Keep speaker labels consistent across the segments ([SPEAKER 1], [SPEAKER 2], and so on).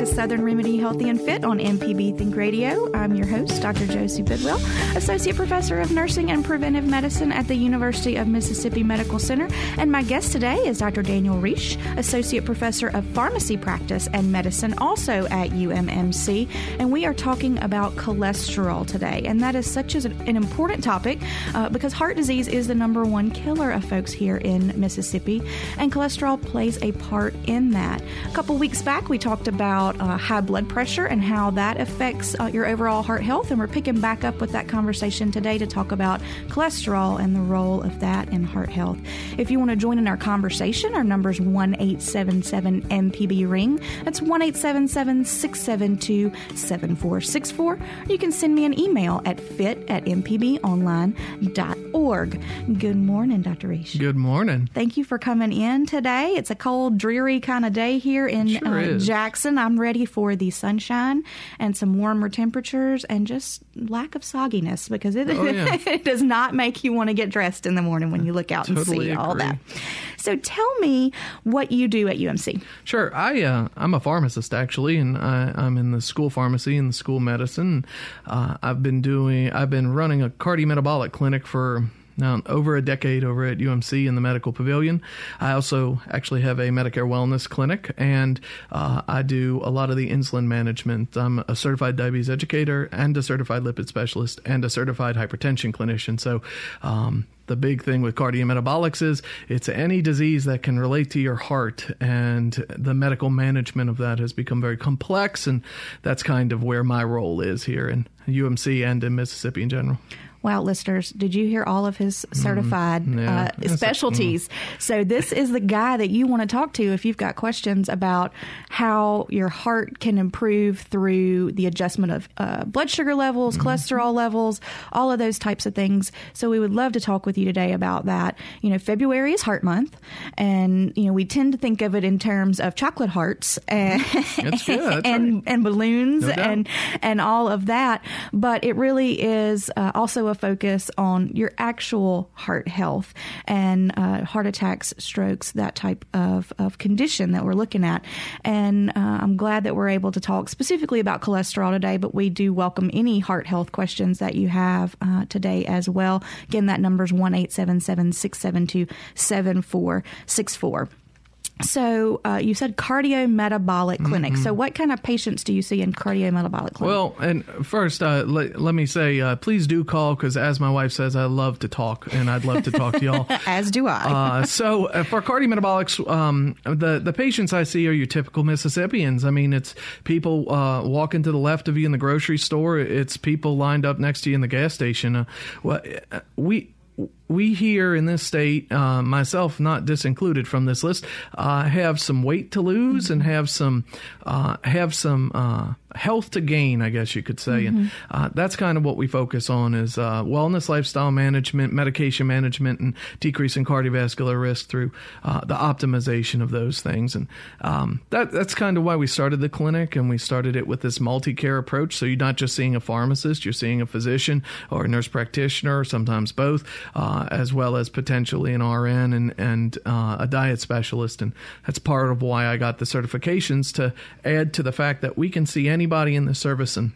[SPEAKER 1] To Southern Remedy Healthy and Fit on MPB Think Radio. I'm your host, Dr. Josie Bidwell, Associate Professor of Nursing and Preventive Medicine at the University of Mississippi Medical Center. And my guest today is Dr. Daniel Riche, Associate Professor of Pharmacy Practice and Medicine, also at UMMC. And we are talking about cholesterol today. And that is such an important topic uh, because heart disease is the number one killer of folks here in Mississippi. And cholesterol plays a part in that. A couple weeks back, we talked about uh, high blood pressure and how that affects uh, your overall heart health. And we're picking back up with that conversation today to talk about cholesterol and the role of that in heart health. If you want to join in our conversation, our number is 1 877 MPB Ring. That's 1 877 672 7464. You can send me an email at fit at mpbonline.org. Good morning, Dr. Riche.
[SPEAKER 2] Good morning.
[SPEAKER 1] Thank you for coming in today. It's a cold, dreary kind of day here in
[SPEAKER 2] Sure
[SPEAKER 1] uh. Jackson. I'm ready for the sunshine and some warmer temperatures and just lack of sogginess because it,
[SPEAKER 2] Oh, yeah.
[SPEAKER 1] it does not make you want to get dressed in the morning when you look out and
[SPEAKER 2] Totally
[SPEAKER 1] see all that. So tell me what you do at UMC.
[SPEAKER 2] Sure. I uh, I'm a pharmacist actually, and I, I'm in the school pharmacy and the school medicine. Uh, I've been doing I've been running a cardiometabolic clinic for now over a decade over at UMC in the medical pavilion. I also actually have a Medicare wellness clinic, and uh, I do a lot of the insulin management. I'm a certified diabetes educator and a certified lipid specialist and a certified hypertension clinician. So. Um, the big thing with cardiometabolics is it's any disease that can relate to your heart and the medical management of that has become very complex and that's kind of where my role is here in UMC and in Mississippi in general.
[SPEAKER 1] Wow, listeners, did you hear all of his certified
[SPEAKER 2] Mm-hmm. yeah.
[SPEAKER 1] uh,
[SPEAKER 2] That's a- mm.
[SPEAKER 1] specialties? So, this is the guy that you want to talk to if you've got questions about how your heart can improve through the adjustment of uh, blood sugar levels,
[SPEAKER 2] Mm-hmm.
[SPEAKER 1] cholesterol levels, all of those types of things. So, we would love to talk with you today about that. You know, February is Heart Month, and, you know, we tend to think of it in terms of chocolate hearts and,
[SPEAKER 2] That's good.
[SPEAKER 1] And,
[SPEAKER 2] right.
[SPEAKER 1] and balloons
[SPEAKER 2] No
[SPEAKER 1] and and all of that. But it really is uh, also a focus on your actual heart health and uh, heart attacks, strokes, that type of, of condition that we're looking at. And uh, I'm glad that we're able to talk specifically about cholesterol today, but we do welcome any heart health questions that you have uh, today as well. Again, that number is 1 877 672 7464. So uh, you said cardiometabolic clinic. So what kind of patients do you see in cardiometabolic clinic?
[SPEAKER 2] Mm-hmm. Well, and first, uh, let, let me say, uh, please do call because, as my wife says, I love to talk, and I'd love to talk to y'all.
[SPEAKER 1] as do I.
[SPEAKER 2] Uh, so uh, for cardiometabolics, um, the the patients I see are your typical Mississippians. I mean, it's people uh, walking to the left of you in the grocery store. It's people lined up next to you in the gas station. Uh, well, we. We here in this state, uh, myself not disincluded from this list, uh, have some weight to lose and have some uh, have some uh, health to gain, I guess you could say, and uh, that's kind of what we focus on is uh, wellness, lifestyle management, medication management, and decreasing cardiovascular risk through uh, the optimization of those things. And um, that that's kind of why we started the clinic, and we started it with this multi-care approach. So you're not just seeing a pharmacist, you're seeing a physician or a nurse practitioner, or sometimes both, uh, as well as potentially an RN and and uh, a diet specialist. And that's part of why I got the certifications to add to the fact that we can see anybody in the service and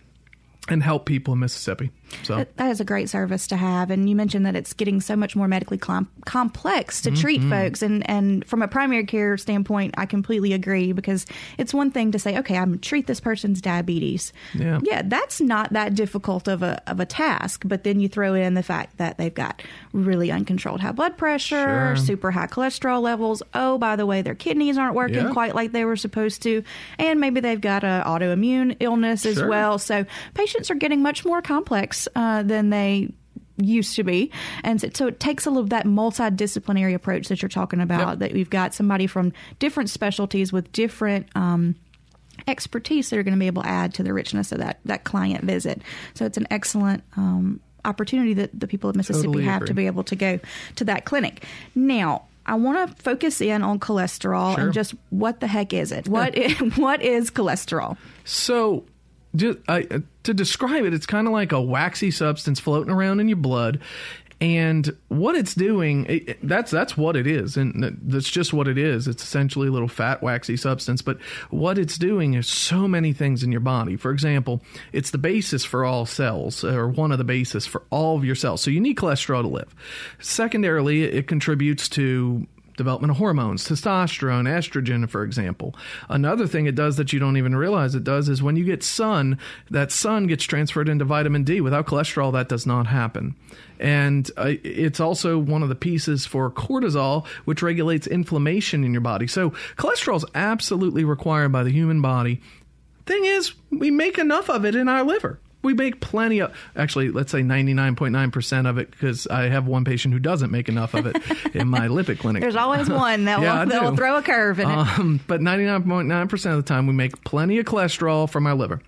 [SPEAKER 2] and help people in Mississippi. So
[SPEAKER 1] That, is a great service to have. And you mentioned that it's getting so much more medically com- complex to treat
[SPEAKER 2] Mm-hmm.
[SPEAKER 1] folks. And, and from a primary care standpoint, I completely agree because it's one thing to say, okay, I'm going to treat this person's diabetes.
[SPEAKER 2] Yeah.
[SPEAKER 1] Yeah, that's not that difficult of a, of a task. But then you throw in the fact that they've got really uncontrolled high blood pressure,
[SPEAKER 2] Sure.
[SPEAKER 1] super high cholesterol levels. Oh, by the way, their kidneys aren't working
[SPEAKER 2] Yeah.
[SPEAKER 1] quite like they were supposed to. And maybe they've got an autoimmune illness as well. So patients are getting much more complex uh, than they used to be and so, so it takes a little that multidisciplinary approach that you're talking about
[SPEAKER 2] Yep.
[SPEAKER 1] that we've got somebody from different specialties with different um, expertise that are going to be able to add to the richness of that that client visit so it's an excellent um, opportunity that the people of mississippi
[SPEAKER 2] Totally
[SPEAKER 1] have to be able to go to that clinic now I want to focus in on cholesterol
[SPEAKER 2] Sure.
[SPEAKER 1] and just what the heck is it? What is, what is cholesterol?
[SPEAKER 2] So, just, I, uh, to describe it, it's kind of like a waxy substance floating around in your blood. And what it's doing, it, that's that's what it is, and that's just what it is. It's essentially a little fat, waxy substance. But what it's doing is so many things in your body. For example, it's the basis for all cells, or one of the basis for all of your cells. So you need cholesterol to live. Secondarily, it contributes to development of hormones, testosterone, estrogen, for example. Another thing it does that you don't even realize it does is when you get sun, that sun gets transferred into vitamin D. Without cholesterol, that does not happen. And uh, it's also one of the pieces for cortisol, which regulates inflammation in your body. So cholesterol is absolutely required by the human body. Thing is, we make enough of it in our liver. We make plenty of, actually, let's say 99.9% of it, because I have one patient who doesn't make enough of it in my lipid clinic.
[SPEAKER 1] There's always one that
[SPEAKER 2] Yeah,
[SPEAKER 1] will, will throw a curve in it.
[SPEAKER 2] Um, but 99.9% of the time, we make plenty of cholesterol from our liver.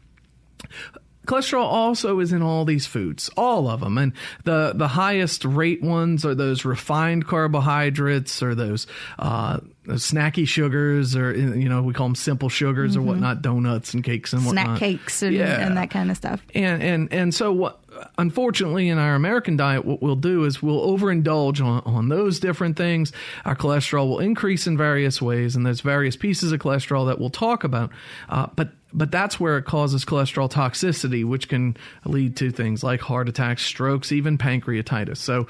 [SPEAKER 2] Cholesterol also is in all these foods, all of them, and the the highest rate ones are those refined carbohydrates, or those uh, those snacky sugars, or you know we call them simple sugars or whatnot, donuts and cakes and whatnot.
[SPEAKER 1] Mm-hmm. Snack cakes and,
[SPEAKER 2] Yeah.
[SPEAKER 1] and that kind of stuff.
[SPEAKER 2] And and and so what? Unfortunately, in our American diet, what we'll do is we'll overindulge on, on those different things. Our cholesterol will increase in various ways, and there's various pieces of cholesterol that we'll talk about. Uh, but but that's where it causes cholesterol toxicity, which can lead to things like heart attacks, strokes, even pancreatitis. So.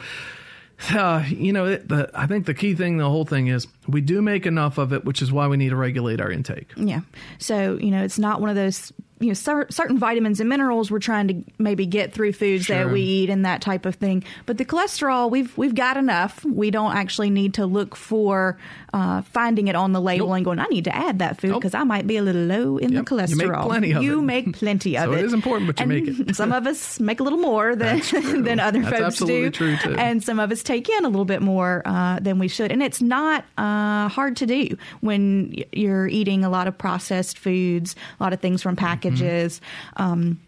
[SPEAKER 2] Uh, you know, it, the, I think the key thing, the whole thing is we do make enough of it, which is why we need to regulate our intake.
[SPEAKER 1] Yeah. So, you know, it's not one of those, you know, cer- certain vitamins and minerals we're trying to maybe get through foods that we eat and that type of thing. But the cholesterol, we've we've got enough. We don't actually need to look for uh, finding it on the label
[SPEAKER 2] Nope.
[SPEAKER 1] and going, I need to add that food
[SPEAKER 2] Nope.
[SPEAKER 1] because I might be a little low in
[SPEAKER 2] Yep.
[SPEAKER 1] the cholesterol.
[SPEAKER 2] You make plenty of
[SPEAKER 1] You
[SPEAKER 2] it.
[SPEAKER 1] make plenty of
[SPEAKER 2] So
[SPEAKER 1] it.
[SPEAKER 2] it is important, but you
[SPEAKER 1] And
[SPEAKER 2] make it.
[SPEAKER 1] some of us make a little more than than other
[SPEAKER 2] That's
[SPEAKER 1] folks
[SPEAKER 2] absolutely
[SPEAKER 1] do.
[SPEAKER 2] true, too.
[SPEAKER 1] And some of us take in a little bit more uh, than we should. And it's not uh, hard to do when you're eating a lot of processed foods, a lot of things from packages. Um,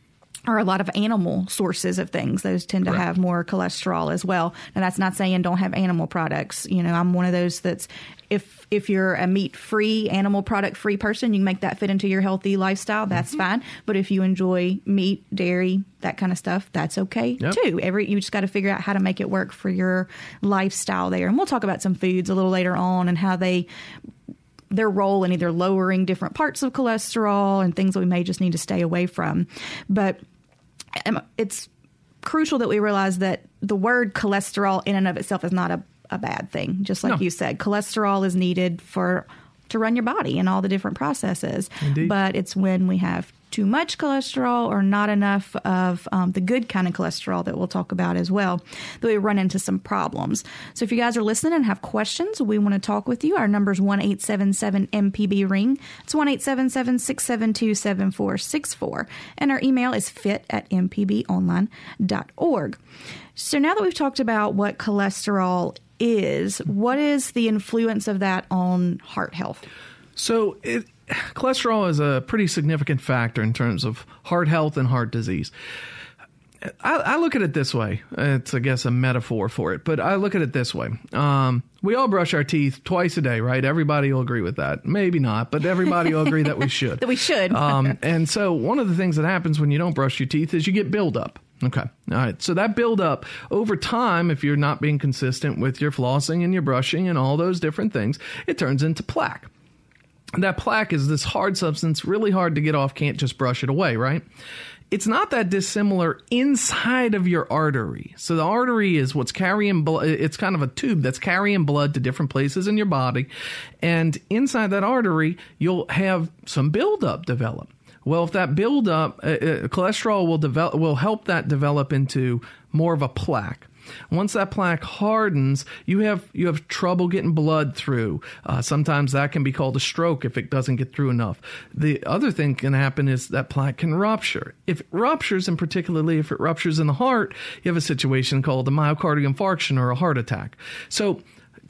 [SPEAKER 1] or a lot of animal sources of things. Those tend to
[SPEAKER 2] Correct.
[SPEAKER 1] have more cholesterol as well. And that's not saying don't have animal products. You know, I'm one of those that's if if you're a meat free, animal product free person, you can make that fit into your healthy lifestyle. That's
[SPEAKER 2] Mm-hmm.
[SPEAKER 1] fine. But if you enjoy meat, dairy, that kind of stuff, that's okay
[SPEAKER 2] Yep.
[SPEAKER 1] too. Every you just got to figure out how to make it work for your lifestyle there. And we'll talk about some foods a little later on and how they their role in either lowering different parts of cholesterol and things that we may just need to stay away from. But um, it's crucial that we realize that the word cholesterol in and of itself is not a, a bad thing. Just like
[SPEAKER 2] No.
[SPEAKER 1] you said, cholesterol is needed for to run your body and all the different processes.
[SPEAKER 2] Indeed.
[SPEAKER 1] But it's when we have too much cholesterol or not enough of um, the good kind of cholesterol that we'll talk about as well that we run into some problems. So if you guys are listening and have questions, we want to talk with you. Our number is one eight seven seven MPB ring. It's one eight seven seven six seven two seven four six four, and our email is fit at mpbonline.org. So now that we've talked about what cholesterol is, what is the influence of that on heart health?
[SPEAKER 2] So, it, cholesterol is a pretty significant factor in terms of heart health and heart disease. I, I look at it this way. It's, I guess, a metaphor for it, but I look at it this way. Um, we all brush our teeth twice a day, right? Everybody will agree with that. Maybe not, but everybody will agree that we should.
[SPEAKER 1] That we should.
[SPEAKER 2] Um, and so, one of the things that happens when you don't brush your teeth is you get buildup. Okay. All right. So that buildup over time, if you're not being consistent with your flossing and your brushing and all those different things, it turns into plaque. That plaque is this hard substance, really hard to get off, can't just brush it away, right? It's not that dissimilar inside of your artery. So the artery is what's carrying blood. It's kind of a tube that's carrying blood to different places in your body. And inside that artery, you'll have some buildup develop. Well, if that buildup, uh, uh, cholesterol will develop, will help that develop into more of a plaque. Once that plaque hardens, you have you have trouble getting blood through. Uh, sometimes that can be called a stroke if it doesn't get through enough. The other thing can happen is that plaque can rupture. If it ruptures, and particularly if it ruptures in the heart, you have a situation called a myocardial infarction or a heart attack. So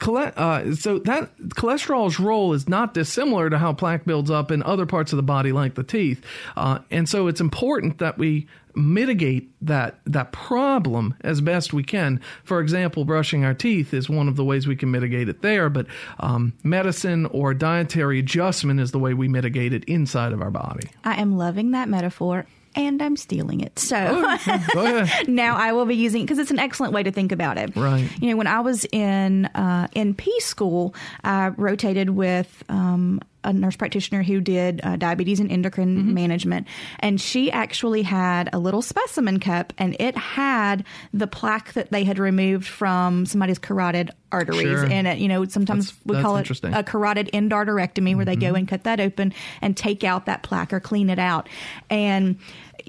[SPEAKER 2] uh, so that cholesterol's role is not dissimilar to how plaque builds up in other parts of the body, like the teeth. Uh, and so it's important that we mitigate that that problem as best we can. For example, brushing our teeth is one of the ways we can mitigate it there, but um, medicine or dietary adjustment is the way we mitigate it inside of our body.
[SPEAKER 1] I am loving that metaphor and I'm stealing it. So
[SPEAKER 2] oh,
[SPEAKER 1] now I will be using it because it's an excellent way to think about it.
[SPEAKER 2] Right.
[SPEAKER 1] You know, when I was in uh, in P school, I rotated with um, a nurse practitioner who did uh, diabetes and endocrine mm-hmm. management, and she actually had a little specimen cup, and it had the plaque that they had removed from somebody's carotid arteries
[SPEAKER 2] sure.
[SPEAKER 1] in it. You know, sometimes
[SPEAKER 2] that's,
[SPEAKER 1] we call it a carotid endarterectomy, where mm-hmm. they go mm-hmm. and cut that open and take out that plaque or clean it out, and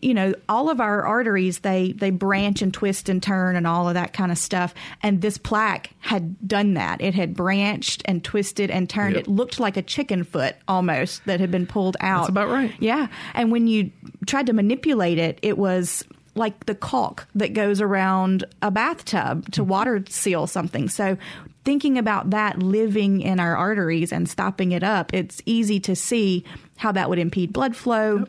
[SPEAKER 1] you know all of our arteries they they branch and twist and turn and all of that kind of stuff. And this plaque had done that. It had branched and twisted and turned. Yep. it looked like a chicken foot almost that had been pulled out.
[SPEAKER 2] That's about right.
[SPEAKER 1] Yeah. And when you tried to manipulate it it was like the caulk that goes around a bathtub to mm-hmm. water seal something. So thinking about that living in our arteries and stopping it up it's easy to see how that would impede blood flow. Yep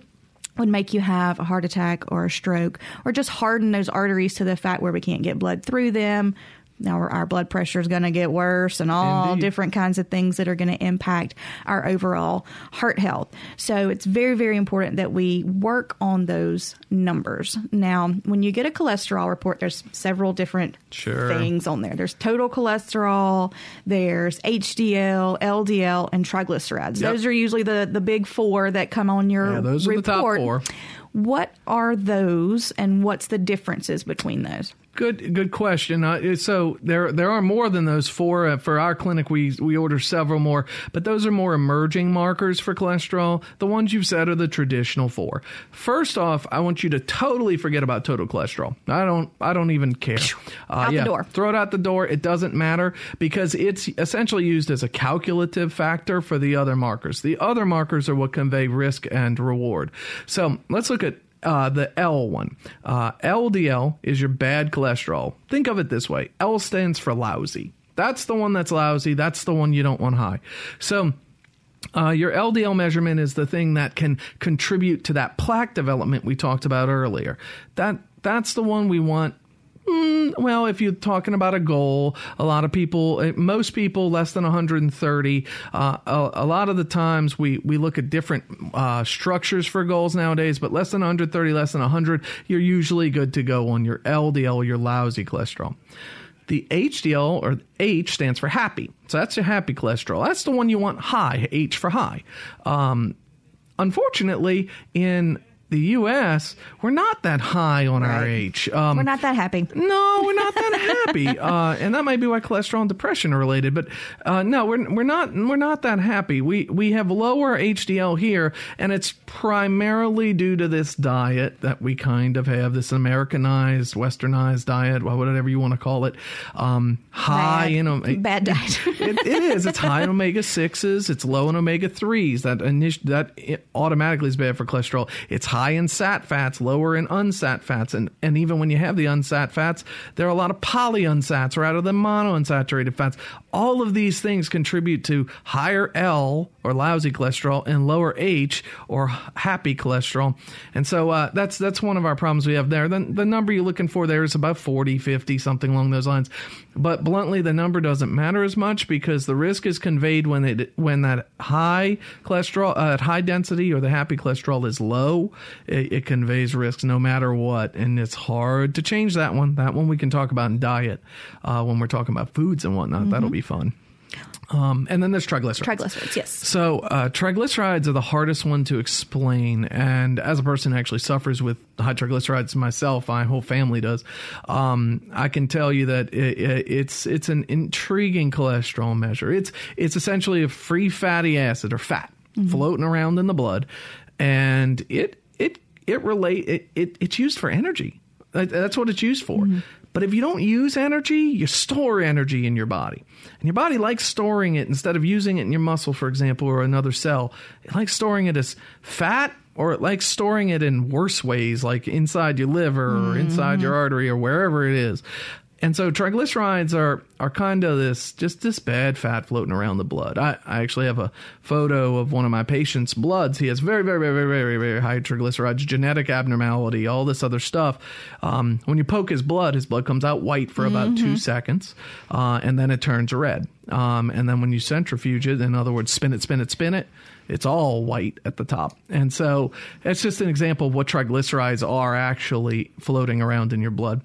[SPEAKER 1] would make you have a heart attack or a stroke or just harden those arteries to the fact where we can't get blood through them now our blood pressure is going to get worse and all
[SPEAKER 2] Indeed.
[SPEAKER 1] different kinds of things that are going to impact our overall heart health. So it's very, very important that we work on those numbers. Now, when you get a cholesterol report, there's several different
[SPEAKER 2] sure.
[SPEAKER 1] things on there. There's total cholesterol, there's HDL, LDL, and triglycerides. Yep. Those are usually the, the big four that come on your
[SPEAKER 2] yeah, those
[SPEAKER 1] report.
[SPEAKER 2] are the top four.
[SPEAKER 1] What are those and what's the differences between those?
[SPEAKER 2] Good, good question. Uh, so there, there are more than those four. Uh, for our clinic, we we order several more, but those are more emerging markers for cholesterol. The ones you've said are the traditional four. First off, I want you to totally forget about total cholesterol. I don't, I don't even care.
[SPEAKER 1] Uh, out
[SPEAKER 2] yeah,
[SPEAKER 1] the door.
[SPEAKER 2] Throw it out the door. It doesn't matter because it's essentially used as a calculative factor for the other markers. The other markers are what convey risk and reward. So let's look at uh, the L one. Uh, LDL is your bad cholesterol. Think of it this way L stands for lousy. That's the one that's lousy. That's the one you don't want high. So, uh, your LDL measurement is the thing that can contribute to that plaque development we talked about earlier. That that's the one we want Mm, well, if you're talking about a goal, a lot of people, eh, most people less than 130. Uh, a, a, lot of the times we, we look at different uh, structures for goals nowadays, but less than 130, less than 100, you're usually good to go on your LDL, your lousy cholesterol. The HDL or H stands for happy. So that's your happy cholesterol. That's the one you want high, H for high. Um, unfortunately, in the U.S., we're not that high on right. our H.
[SPEAKER 1] Um, we're not that happy.
[SPEAKER 2] No, we're not that happy, uh, and that might be why cholesterol and depression are related. But uh, no, we're we're not we're not that happy. We we have lower HDL here, and it's primarily due to this diet that we kind of have this Americanized, Westernized diet, whatever you want to call it. Um, high
[SPEAKER 1] bad.
[SPEAKER 2] in omega.
[SPEAKER 1] Bad diet.
[SPEAKER 2] it, it is. It's high in omega sixes. It's low in omega threes. That init- that automatically is bad for cholesterol. It's high high in sat fats, lower in unsat fats. And, and even when you have the unsat fats, there are a lot of polyunsats rather than monounsaturated fats. All of these things contribute to higher L or lousy cholesterol and lower H or happy cholesterol. And so uh, that's that's one of our problems we have there. The, the number you're looking for there is about 40, 50, something along those lines. But bluntly, the number doesn't matter as much because the risk is conveyed when it when that high cholesterol uh, at high density or the happy cholesterol is low it, it, conveys risks no matter what, and it's hard to change that one. That one we can talk about in diet uh, when we're talking about foods and whatnot. Mm-hmm. That'll be fun. Um, and then there's triglycerides.
[SPEAKER 1] Triglycerides, yes.
[SPEAKER 2] So uh, triglycerides are the hardest one to explain, and as a person who actually suffers with high triglycerides myself, my whole family does. Um, I can tell you that it, it, it's it's an intriguing cholesterol measure. It's it's essentially a free fatty acid or fat floating around in the blood, and it it it relate it, it it's used for energy. That's what it's used for. But if you don't use energy, you store energy in your body. And your body likes storing it instead of using it in your muscle, for example, or another cell. It likes storing it as fat or it likes storing it in worse ways, like inside your liver or inside mm. your artery or wherever it is. And so triglycerides are are kind of this just this bad fat floating around the blood. I, I actually have a photo of one of my patients' bloods. He has very very very very very very high triglycerides, genetic abnormality, all this other stuff. Um, when you poke his blood, his blood comes out white for about two seconds, uh, and then it turns red. Um, and then when you centrifuge it, in other words, spin it, spin it, spin it, it's all white at the top. And so it's just an example of what triglycerides are actually floating around in your blood.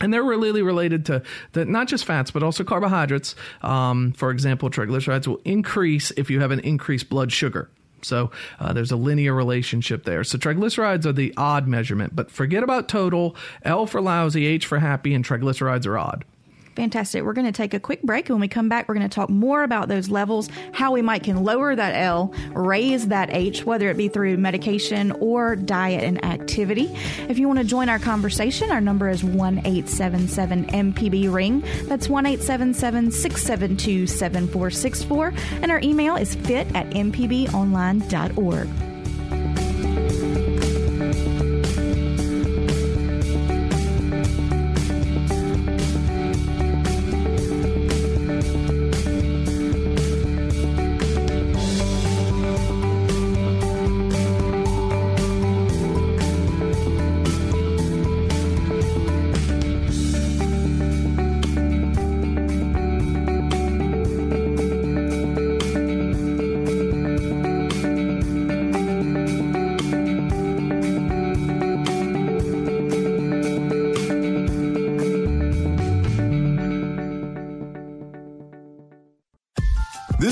[SPEAKER 2] And they're really related to the, not just fats, but also carbohydrates. Um, for example, triglycerides will increase if you have an increased blood sugar. So uh, there's a linear relationship there. So triglycerides are the odd measurement, but forget about total. L for lousy, H for happy, and triglycerides are odd.
[SPEAKER 1] Fantastic. We're going to take a quick break. When we come back, we're going to talk more about those levels, how we might can lower that L, raise that H, whether it be through medication or diet and activity. If you want to join our conversation, our number is 1 877 MPB Ring. That's 1 877 672 7464. And our email is fit at mpbonline.org.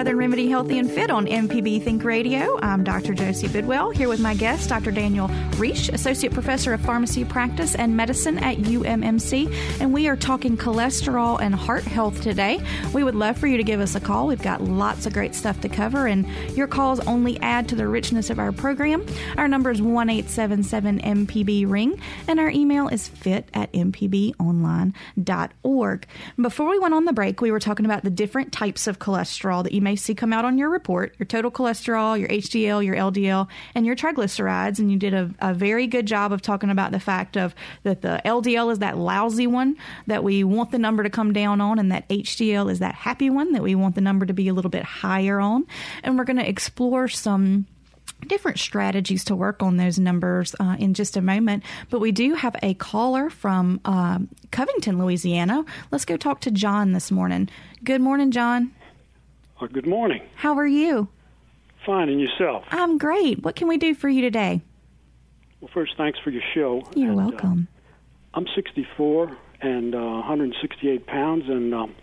[SPEAKER 1] Southern Remedy Healthy and Fit on MPB Think Radio. I'm Dr. Josie Bidwell here with my guest, Dr. Daniel Riche, Associate Professor of Pharmacy Practice and Medicine at UMMC. And we are talking cholesterol and heart health today. We would love for you to give us a call. We've got lots of great stuff to cover, and your calls only add to the richness of our program. Our number is 1 877 MPB Ring, and our email is fit at mpbonline.org. Before we went on the break, we were talking about the different types of cholesterol that you may see come out on your report your total cholesterol, your HDL, your LDL, and your triglycerides. And you did a, a very good job of talking about the fact of that the LDL is that lousy one that we want the number to come down on, and that HDL is that happy one that we want the number to be a little bit higher on. And we're going to explore some different strategies to work on those numbers uh, in just a moment. But we do have a caller from um Covington, Louisiana. Let's go talk to John this morning. Good morning, John.
[SPEAKER 3] Well, good morning.
[SPEAKER 1] How are you?
[SPEAKER 3] Fine, and yourself?
[SPEAKER 1] I'm great. What can we do for you today?
[SPEAKER 3] Well, first, thanks for your show.
[SPEAKER 1] You're
[SPEAKER 3] And, uh,
[SPEAKER 1] welcome.
[SPEAKER 3] I'm 64 and uh, 168 pounds, and um,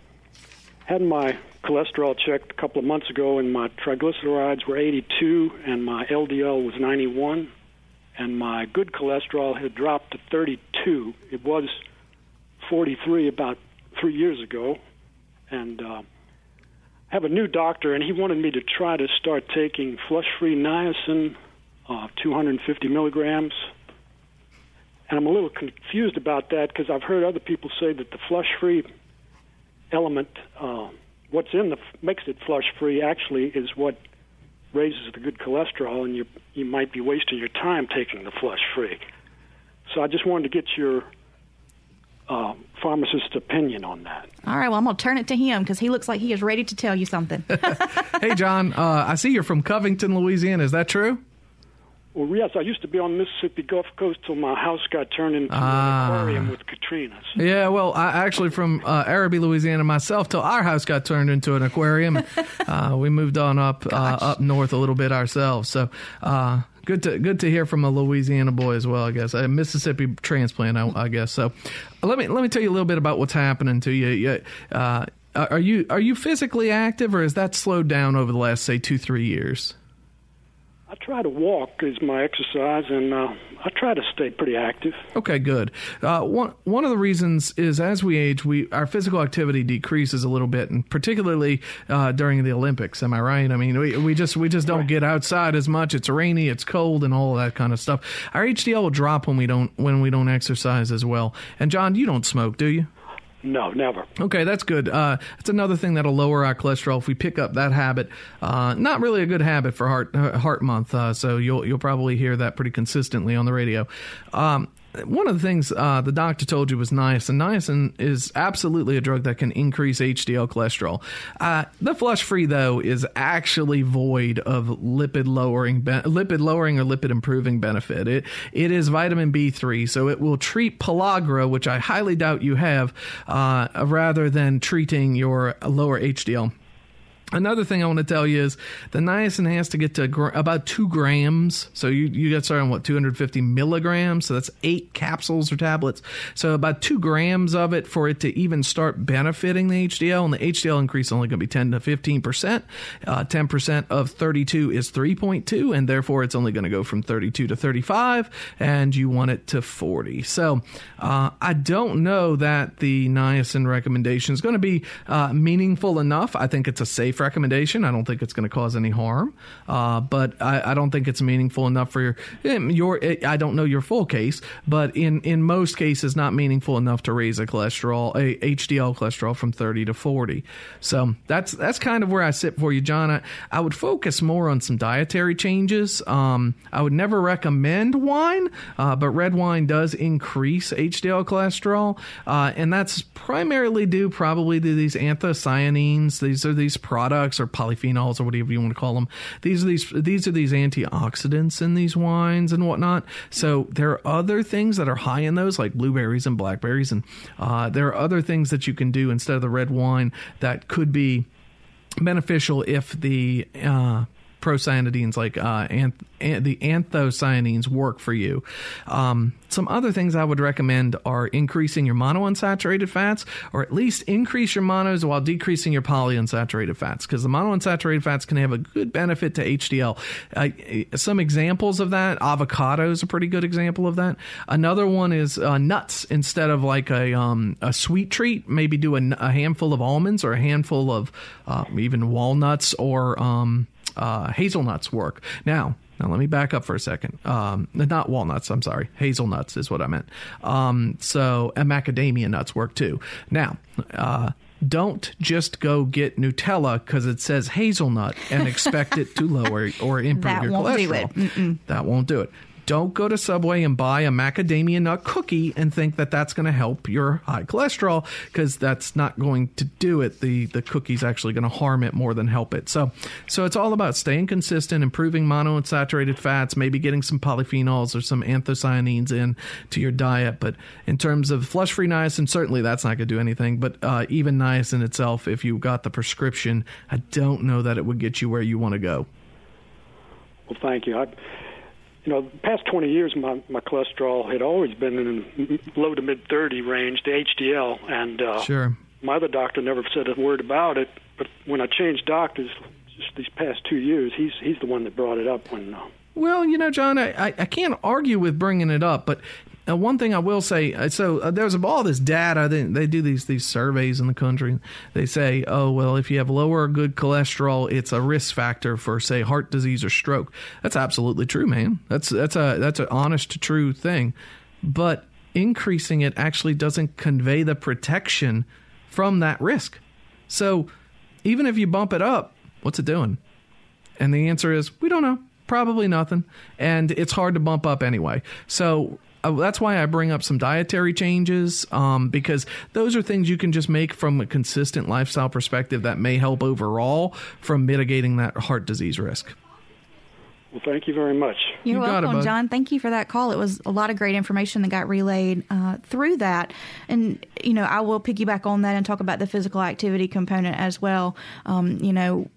[SPEAKER 3] had my cholesterol checked a couple of months ago, and my triglycerides were 82, and my LDL was 91, and my good cholesterol had dropped to 32. It was 43 about three years ago, and uh, have a new doctor, and he wanted me to try to start taking flush-free niacin, uh, 250 milligrams. And I'm a little confused about that because I've heard other people say that the flush-free element, uh, what's in the makes it flush-free, actually is what raises the good cholesterol, and you you might be wasting your time taking the flush-free. So I just wanted to get your uh, pharmacist's opinion on that.
[SPEAKER 1] All right, well, I'm going to turn it to him because he looks like he is ready to tell you something.
[SPEAKER 2] Hey, John, uh, I see you're from Covington, Louisiana. Is that true?
[SPEAKER 3] Well, yes, I used to be on the Mississippi Gulf Coast till my house got turned into
[SPEAKER 2] Ah.
[SPEAKER 3] an aquarium with Katrina's.
[SPEAKER 2] Yeah, well, I actually from uh, Arabi, Louisiana myself till our house got turned into an aquarium. uh, we moved on up uh, up north a little bit ourselves. So uh, good to good to hear from a Louisiana boy as well. I guess a Mississippi transplant. I, I guess so. Let me let me tell you a little bit about what's happening to you. uh, are you are you physically active, or has that slowed down over the last say two three years?
[SPEAKER 3] I try to walk as my exercise, and uh, I try to stay pretty active.
[SPEAKER 2] Okay, good. Uh, one one of the reasons is as we age, we our physical activity decreases a little bit, and particularly uh, during the Olympics. Am I right? I mean, we, we just we just don't get outside as much. It's rainy, it's cold, and all that kind of stuff. Our HDL will drop when we don't when we don't exercise as well. And John, you don't smoke, do you?
[SPEAKER 3] No, never.
[SPEAKER 2] Okay, that's good. Uh, it's another thing that'll lower our cholesterol if we pick up that habit. Uh, not really a good habit for heart uh, heart month, uh, so you'll you'll probably hear that pretty consistently on the radio. Um, one of the things uh, the doctor told you was niacin. Niacin is absolutely a drug that can increase HDL cholesterol. Uh, the flush free though is actually void of lipid lowering, be- lipid lowering or lipid improving benefit. It it is vitamin B3, so it will treat pellagra, which I highly doubt you have, uh, rather than treating your lower HDL. Another thing I want to tell you is the niacin has to get to gr- about two grams. So you, you get started on what, 250 milligrams? So that's eight capsules or tablets. So about two grams of it for it to even start benefiting the HDL. And the HDL increase is only going to be 10 to 15%. Uh, 10% of 32 is 3.2, and therefore it's only going to go from 32 to 35, and you want it to 40. So uh, I don't know that the niacin recommendation is going to be uh, meaningful enough. I think it's a safe recommendation. I don't think it's going to cause any harm, uh, but I, I, don't think it's meaningful enough for your your. I don't know your full case, but in in most cases, not meaningful enough to raise a cholesterol, a HDL cholesterol from 30 to 40. So that's that's kind of where I sit for you, John. I, I would focus more on some dietary changes. Um, I would never recommend wine, uh, but red wine does increase HDL cholesterol, uh, and that's primarily due probably to these anthocyanins. These are these products or polyphenols or whatever you want to call them. These are these these are these antioxidants in these wines and whatnot. So there are other things that are high in those, like blueberries and blackberries, and uh, there are other things that you can do instead of the red wine that could be beneficial if the uh, procyanidins like uh, anth- an- the anthocyanins work for you. Um, some other things I would recommend are increasing your monounsaturated fats, or at least increase your monos while decreasing your polyunsaturated fats, because the monounsaturated fats can have a good benefit to HDL. Uh, some examples of that: avocado is a pretty good example of that. Another one is uh, nuts. Instead of like a um, a sweet treat, maybe do a, a, handful of almonds or a handful of uh, even walnuts or um, uh, hazelnuts work. Now, now let me back up for a second. Um, not walnuts. I'm sorry, hazelnuts is what I meant. Um, so and macadamia nuts work too. Now. Uh, don't just go get Nutella because it says hazelnut and expect it to lower or improve
[SPEAKER 1] that
[SPEAKER 2] your
[SPEAKER 1] won't
[SPEAKER 2] cholesterol.
[SPEAKER 1] Do it.
[SPEAKER 2] That won't do it. Don't go to Subway and buy a macadamia nut cookie and think that that's going to help your high cholesterol because that's not going to do it. The the cookie's actually going to harm it more than help it. So so it's all about staying consistent, improving monounsaturated fats, maybe getting some polyphenols or some anthocyanins in to your diet. But in terms of flush free niacin, certainly that's not going to do anything. But uh, even niacin itself, if you got the prescription, I don't know that it would get you where you want to go.
[SPEAKER 3] Well, thank you. I, you know, the past 20 years, my, my cholesterol had always been in low to mid 30 range, the HDL, and uh,
[SPEAKER 2] sure.
[SPEAKER 3] my other doctor never said a word about it. But when I changed doctors, just these past two years, he's he's the one that brought it up when. Uh,
[SPEAKER 2] well, you know, John, I, I, I can't argue with bringing it up, but uh, one thing I will say, uh, so uh, there's all this data. They, they do these these surveys in the country. They say, oh well, if you have lower or good cholesterol, it's a risk factor for say heart disease or stroke. That's absolutely true, man. That's that's a that's an honest, true thing. But increasing it actually doesn't convey the protection from that risk. So even if you bump it up, what's it doing? And the answer is we don't know. Probably nothing. And it's hard to bump up anyway. So uh, that's why I bring up some dietary changes um, because those are things you can just make from a consistent lifestyle perspective that may help overall from mitigating that heart disease risk.
[SPEAKER 3] Well, thank you very much.
[SPEAKER 1] You're
[SPEAKER 2] You got it,
[SPEAKER 1] welcome. John. Thank you for that call. It was a lot of great information that got relayed uh, through that. And, you know, I will piggyback on that and talk about the physical activity component as well. Um, you know,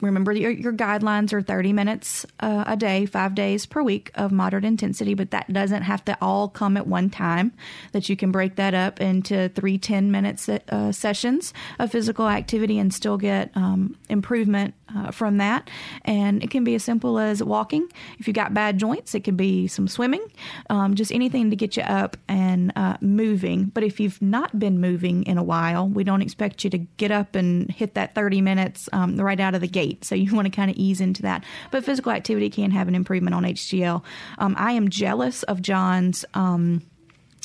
[SPEAKER 1] remember your, your guidelines are 30 minutes uh, a day, five days per week of moderate intensity, but that doesn't have to all come at one time. That you can break that up into three 10 minute uh, sessions of physical activity and still get um, improvement uh, from that. And it can be as simple as walking. If you've got bad joints, it can be some swimming, um, just anything to get you up and uh, moving. But if you've not been moving in a while, we don't expect you to get up and hit that 30 minutes um, right out of the gate. So you want to kind of ease into that. But physical activity can have an improvement on HDL. Um, I am jealous of John's. Um,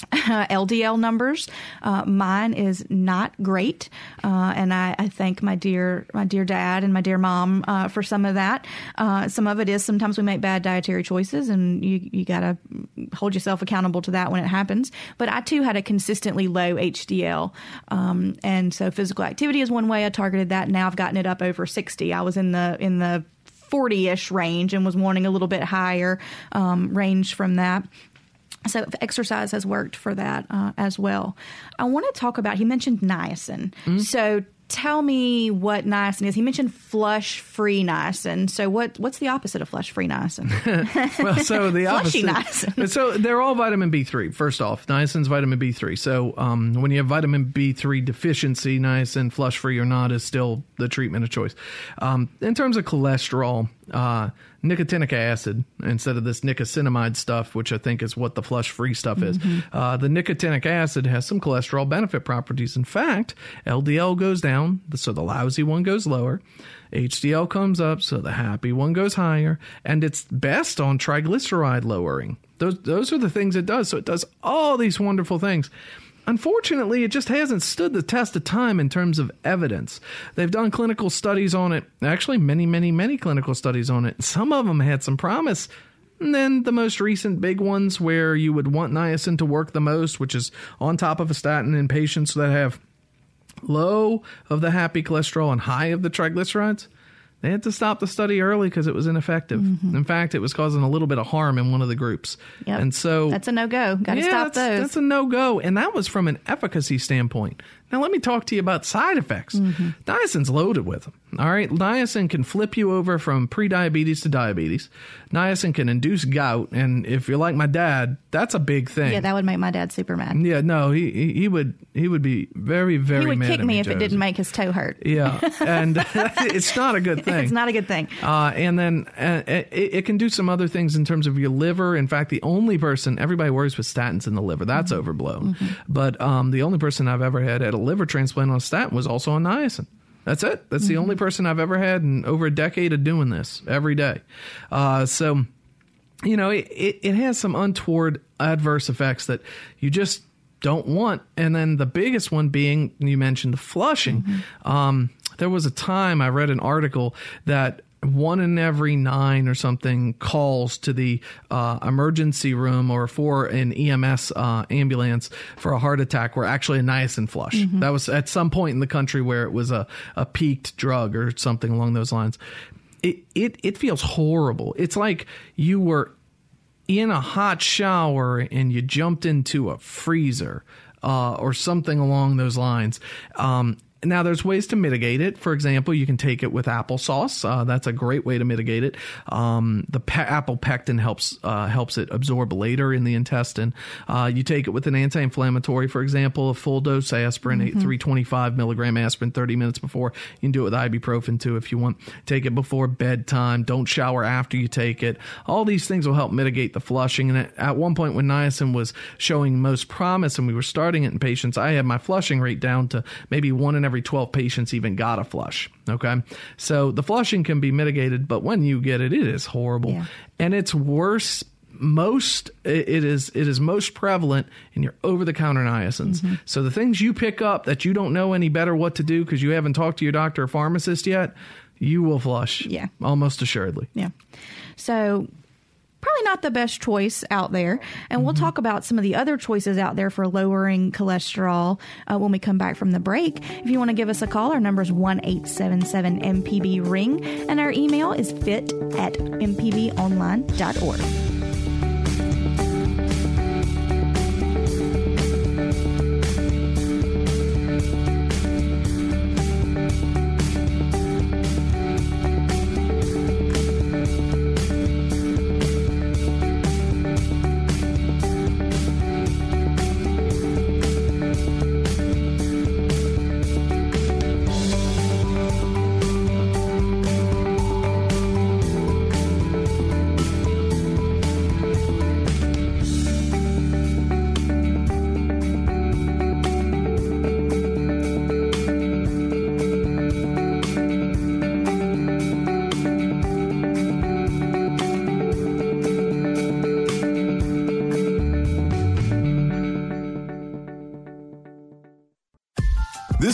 [SPEAKER 1] LDL numbers. Uh, mine is not great, uh, and I, I thank my dear my dear dad and my dear mom uh, for some of that. Uh, some of it is sometimes we make bad dietary choices, and you you got to hold yourself accountable to that when it happens. But I too had a consistently low HDL, um, and so physical activity is one way I targeted that. Now I've gotten it up over sixty. I was in the in the 40-ish range and was wanting a little bit higher um, range from that so exercise has worked for that uh, as well. I want to talk about. He mentioned niacin. So tell me what niacin is. He mentioned flush-free niacin. So what what's the opposite of flush-free niacin?
[SPEAKER 2] Well, so the
[SPEAKER 1] Flushy
[SPEAKER 2] opposite.
[SPEAKER 1] niacin.
[SPEAKER 2] So they're all vitamin B3. First off, niacin's vitamin B3. So um, when you have vitamin B3 deficiency, niacin, flush free or not, is still the treatment of choice. Um, in terms of cholesterol, uh, nicotinic acid instead of this nicotinamide stuff, which I think is what the flush free stuff is. Uh, the nicotinic acid has some cholesterol benefit properties. In fact, LDL goes down, so the lousy one goes lower. HDL comes up, so the happy one goes higher, and it's best on triglyceride lowering. Those those are the things it does. So it does all these wonderful things. Unfortunately, it just hasn't stood the test of time in terms of evidence. They've done clinical studies on it, actually, many, many, many clinical studies on it. Some of them had some promise. And then the most recent big ones where you would want niacin to work the most, which is on top of a statin in patients that have low of the happy cholesterol and high of the triglycerides. They had to stop the study early because it was ineffective. Mm-hmm. In fact, it was causing a little bit of harm in one of the groups.
[SPEAKER 1] Yep.
[SPEAKER 2] And so
[SPEAKER 1] That's a no go. Got to
[SPEAKER 2] yeah,
[SPEAKER 1] stop
[SPEAKER 2] that's,
[SPEAKER 1] those.
[SPEAKER 2] That's a no go. And that was from an efficacy standpoint. Now, let me talk to you about side effects.
[SPEAKER 1] Mm-hmm.
[SPEAKER 2] Niacin's loaded with them. All right. Niacin can flip you over from prediabetes to diabetes. Niacin can induce gout. And if you're like my dad, that's a big thing.
[SPEAKER 1] yeah, that would make my dad super mad.
[SPEAKER 2] Yeah, no, he, he he would he would be very very
[SPEAKER 1] He would
[SPEAKER 2] mad
[SPEAKER 1] kick
[SPEAKER 2] at
[SPEAKER 1] me if it didn't make his toe hurt.
[SPEAKER 2] Yeah, and it's not a good thing.
[SPEAKER 1] It's not a good thing.
[SPEAKER 2] Uh, and then uh, it, it can do some other things in terms of your liver. In fact, the only person everybody worries with statins in the liver that's overblown. But um, the only person I've ever had had a liver transplant on statin was also on niacin. That's it. That's the only person I've ever had in over a decade of doing this every day. Uh, so, you know, it, it, it has some untoward adverse effects that you just don't want. And then the biggest one being, you mentioned the flushing. Um, there was a time I read an article that one in every nine or something calls to the uh, emergency room or for an EMS uh, ambulance for a heart attack were actually a niacin flush. That was at some point in the country where it was a, a peaked drug or something along those lines. It, it, it feels horrible. It's like you were in a hot shower and you jumped into a freezer uh, or something along those lines. Um, now, there's ways to mitigate it. For example, you can take it with applesauce. Uh, that's a great way to mitigate it. Um, the pe- apple pectin helps uh, helps it absorb later in the intestine. Uh, you take it with an anti-inflammatory, for example, a full dose aspirin, eight 325 milligram aspirin, 30 minutes before. You can do it with ibuprofen too if you want. Take it before bedtime. Don't shower after you take it. All these things will help mitigate the flushing. And at, at one point, when niacin was showing most promise and we were starting it in patients, I had my flushing rate down to maybe one in every 12 patients even got a flush. Okay. So the flushing can be mitigated, but when you get it, it is horrible.
[SPEAKER 1] Yeah.
[SPEAKER 2] And it's worse most it it is it is most prevalent in your over the counter niacins.
[SPEAKER 1] Mm-hmm.
[SPEAKER 2] So the things you pick up that you don't know any better what to do because you haven't talked to your doctor or pharmacist yet, you will flush.
[SPEAKER 1] Yeah.
[SPEAKER 2] Almost assuredly.
[SPEAKER 1] Yeah. So probably not the best choice out there. And
[SPEAKER 2] Mm-hmm.
[SPEAKER 1] we'll talk about some of the other choices out there for lowering cholesterol uh, when we come back from the break. If you want to give us a call, our number is 1 877 MPB Ring, and our email is fit at mpbonline.org.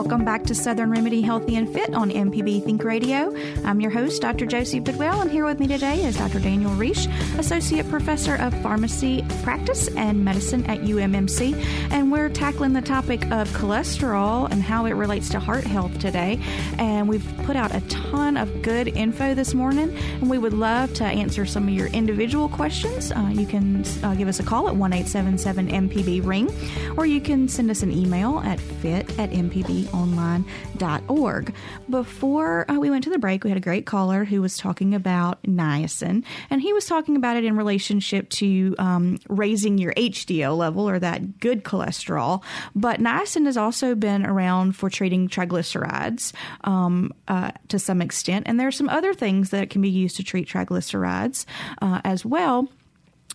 [SPEAKER 1] Welcome back to Southern Remedy Healthy and Fit on MPB Think Radio. I'm your host, Dr. Josie Bidwell, and here with me today is Dr. Daniel Riche, Associate Professor of Pharmacy Practice and Medicine at UMMC. And we're tackling the topic of cholesterol and how it relates to heart health today. And we've put out a ton of good info this morning, and we would love to answer some of your individual questions. Uh, you can uh, give us a call at 1 877 MPB Ring, or you can send us an email at fit at mpbonline.org. Before uh, we went to the break, we had a great caller who was talking about niacin, and he was talking about it in relationship to um, raising your HDL level or that good cholesterol. But niacin has also been around for treating triglycerides um, uh, to some extent, and there are some other things that can be used to treat triglycerides uh, as well.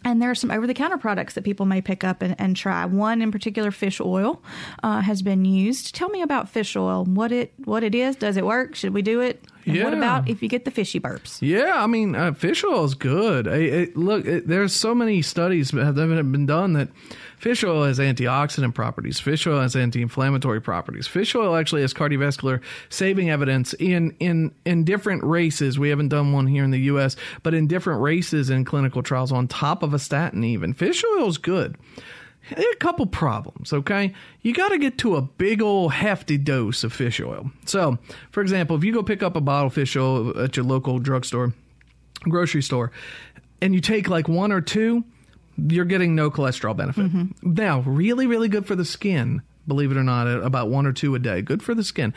[SPEAKER 1] And there are some over the counter products that people may pick up and, and try. One in particular, fish oil, uh, has been used. Tell me about fish oil. What it what it is? Does it work? Should we do it? And what about if you get the fishy burps?
[SPEAKER 2] Yeah, I mean, uh, fish oil is good. It, it- look, it, there's so many studies that have been done that fish oil has antioxidant properties. Fish oil has anti-inflammatory properties. Fish oil actually has cardiovascular saving evidence in in in different races. We haven't done one here in the U.S., but in different races in clinical trials on top of a statin. Even fish oil is good. A couple problems, okay? You got to get to a big old hefty dose of fish oil. So, for example, if you go pick up a bottle of fish oil at your local drugstore, grocery store, and you take like one or two, you're getting no cholesterol benefit. Mm-hmm. Now, really, really good for the skin. Believe it or not, about one or two a day, good for the skin.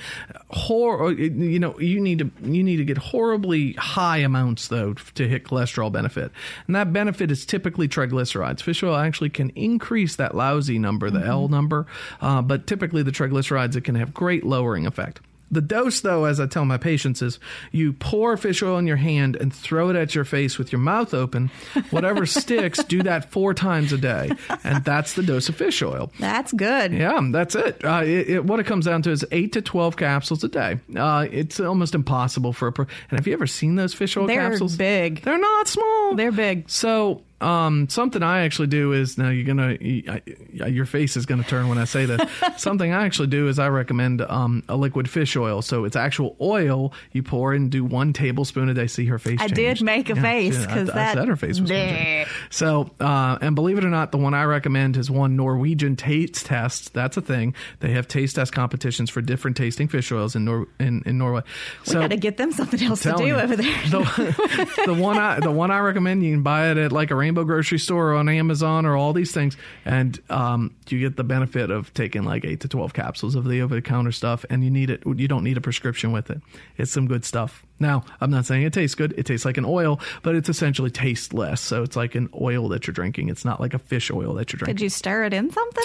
[SPEAKER 2] Hor- uh, you know, you need to you need to get horribly high amounts though to hit cholesterol benefit, and that benefit is typically triglycerides. Fish oil actually can increase that lousy number, the mm-hmm. L number, uh, but typically the triglycerides it can have great lowering effect. The dose, though, as I tell my patients, is you pour fish oil in your hand and throw it at your face with your mouth open. Whatever sticks, do that four times a day. And that's the dose of fish oil.
[SPEAKER 1] That's good.
[SPEAKER 2] Yeah, that's it. Uh, it, it. What it comes down to is eight to 12 capsules a day. Uh, it's almost impossible for a. Pro- and have you ever seen those fish oil
[SPEAKER 1] They're
[SPEAKER 2] capsules?
[SPEAKER 1] big.
[SPEAKER 2] They're not small.
[SPEAKER 1] They're big.
[SPEAKER 2] So, um, something I actually do is now you're gonna I, your face is gonna turn when I say this. something I actually do is I recommend um, a liquid fish oil. So it's actual oil you pour and do one tablespoon a day. See her face.
[SPEAKER 1] I
[SPEAKER 2] change.
[SPEAKER 1] did make a face,
[SPEAKER 2] she- I-
[SPEAKER 1] 'cause
[SPEAKER 2] I,
[SPEAKER 1] that-
[SPEAKER 2] said her face was. change. So, uh, and believe it or not, the one I recommend is one Norwegian taste test. That's a thing. They have taste test competitions for different tasting fish oils in Nor- in, in Norway.
[SPEAKER 1] We
[SPEAKER 2] So
[SPEAKER 1] got to get them something else to do
[SPEAKER 2] you.
[SPEAKER 1] over there.
[SPEAKER 2] The, the one I the one I recommend you can buy it at like a Rainbow grocery store or on Amazon or all these things, and um, you get the benefit of taking like eight to twelve capsules of the over the counter stuff, and you need it. You don't need a prescription with it. It's some good stuff. Now, I'm not saying it tastes good. It tastes like an oil, but it's essentially tasteless. So it's like an oil that you're drinking. It's not like a fish oil that you're drinking.
[SPEAKER 1] Could you stir it in something?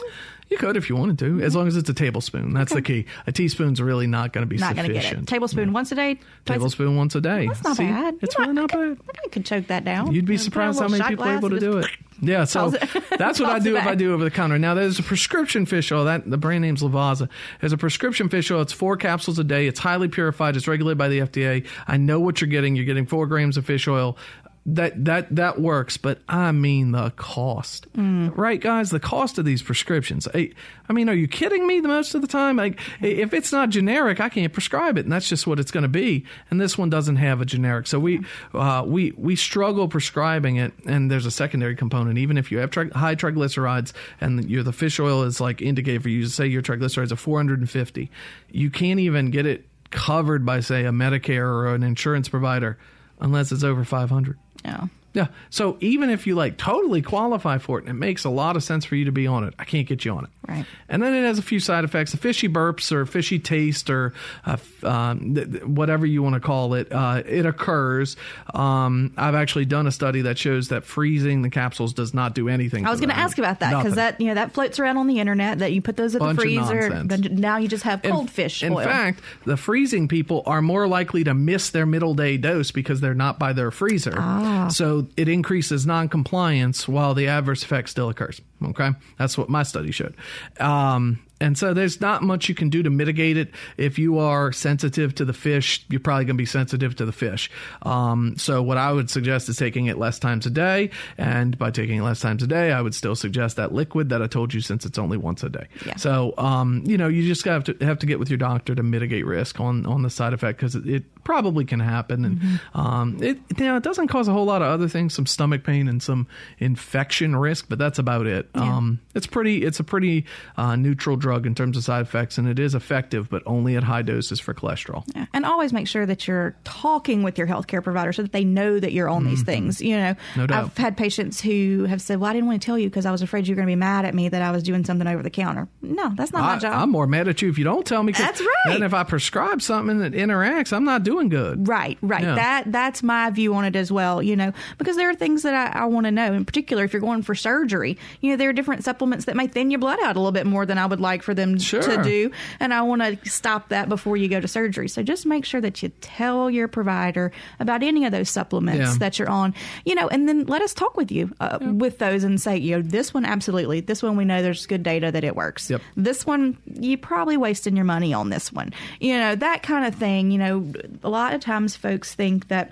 [SPEAKER 2] You could if you wanted to, as long as it's a tablespoon. That's the key. A teaspoon's really not going to be
[SPEAKER 1] Not going to get it. Tablespoon once a day. twice a-
[SPEAKER 2] Tablespoon once a day.
[SPEAKER 1] That's not
[SPEAKER 2] See?
[SPEAKER 1] bad.
[SPEAKER 2] It's
[SPEAKER 1] You know,
[SPEAKER 2] really
[SPEAKER 1] I
[SPEAKER 2] not
[SPEAKER 1] could-
[SPEAKER 2] bad.
[SPEAKER 1] I could choke that down.
[SPEAKER 2] You'd be
[SPEAKER 1] And put a
[SPEAKER 2] surprised how many people are able to do it. Yeah, so that's what I do if I do over the counter. Now there's a prescription fish oil that the brand name's Lovaza. There's a prescription fish oil. It's four capsules a day. It's highly purified. It's regulated by the FDA. I know what you're getting. You're getting four grams of fish oil. That that that works, but I mean the cost,
[SPEAKER 1] Mm.
[SPEAKER 2] right, guys? The cost of these prescriptions. I, I mean, are you kidding me? The most of the time, like if it's not generic, I can't prescribe it, and that's just what it's going to be. And this one doesn't have a generic, so we uh, we we struggle prescribing it. And there's a secondary component. Even if you have tri- high triglycerides and your the fish oil is like indicated for you, to say your triglycerides are 450, you can't even get it covered by say a Medicare or an insurance provider unless it's over 500.
[SPEAKER 1] Yeah.
[SPEAKER 2] Yeah. So even if you like totally qualify for it and it makes a lot of sense for you to be on it, I can't get you on it.
[SPEAKER 1] Right.
[SPEAKER 2] And then it has a few side effects, a fishy burps or fishy taste or uh, um, th- th- whatever you want to call it. Uh, it occurs. Um, I've actually done a study that shows that freezing the capsules does not do anything.
[SPEAKER 1] I was
[SPEAKER 2] going to
[SPEAKER 1] ask about that because that you know that floats around on the internet that you put those in
[SPEAKER 2] Bunch
[SPEAKER 1] the freezer. Now you just have cold fish
[SPEAKER 2] in
[SPEAKER 1] oil.
[SPEAKER 2] fact, the freezing people are more likely to miss their middle day dose because they're not by their freezer.
[SPEAKER 1] Ah.
[SPEAKER 2] So it increases non-compliance while the adverse effect still occurs. Okay, that's what my study showed. Um, and so there's not much you can do to mitigate it. If you are sensitive to the fish, you're probably going to be sensitive to the fish. Um, so what I would suggest is taking it less times a day. And by taking it less times a day, I would still suggest that liquid that I told you since it's only once a day.
[SPEAKER 1] Yeah.
[SPEAKER 2] So, um, you know, you just have to have to get with your doctor to mitigate risk on, on the side effect because it, it probably can happen. And,
[SPEAKER 1] Mm-hmm.
[SPEAKER 2] um, it, you know, it doesn't cause a whole lot of other things, some stomach pain and some infection risk, but that's about it. Um, it's pretty, it's a pretty, uh, neutral drug in terms of side effects and it is effective, but only at high doses for cholesterol.
[SPEAKER 1] Yeah. And always make sure that you're talking with your healthcare provider so that they know that you're on these things. You know,
[SPEAKER 2] Mm-hmm. No.
[SPEAKER 1] I've had patients who have said, "Well, I didn't want to tell you because I was afraid you were going to be mad at me that I was doing something over the counter." No, that's not my job.
[SPEAKER 2] I'm more mad at you if you don't tell me.
[SPEAKER 1] That's right.
[SPEAKER 2] Then if I prescribe something that interacts, I'm not doing good.
[SPEAKER 1] Right, right.
[SPEAKER 2] Yeah.
[SPEAKER 1] That that's my view on it as well. You know, because there are things that I, I want to know. In particular, if you're going for surgery, you know, there are different supplements that may thin your blood out a little bit more than I would like for them
[SPEAKER 2] Sure.
[SPEAKER 1] to do, and I want to stop that before you go to surgery. So just make sure that you tell your provider about any of those supplements
[SPEAKER 2] Yeah.
[SPEAKER 1] that you're on. You know, and then let us talk with you uh, with those and say, you know, this one absolutely, this one we know there's good data that it works.
[SPEAKER 2] Yep.
[SPEAKER 1] This one you probably wasting your money on this one. You know, that kind of thing. You know, a lot of times folks think that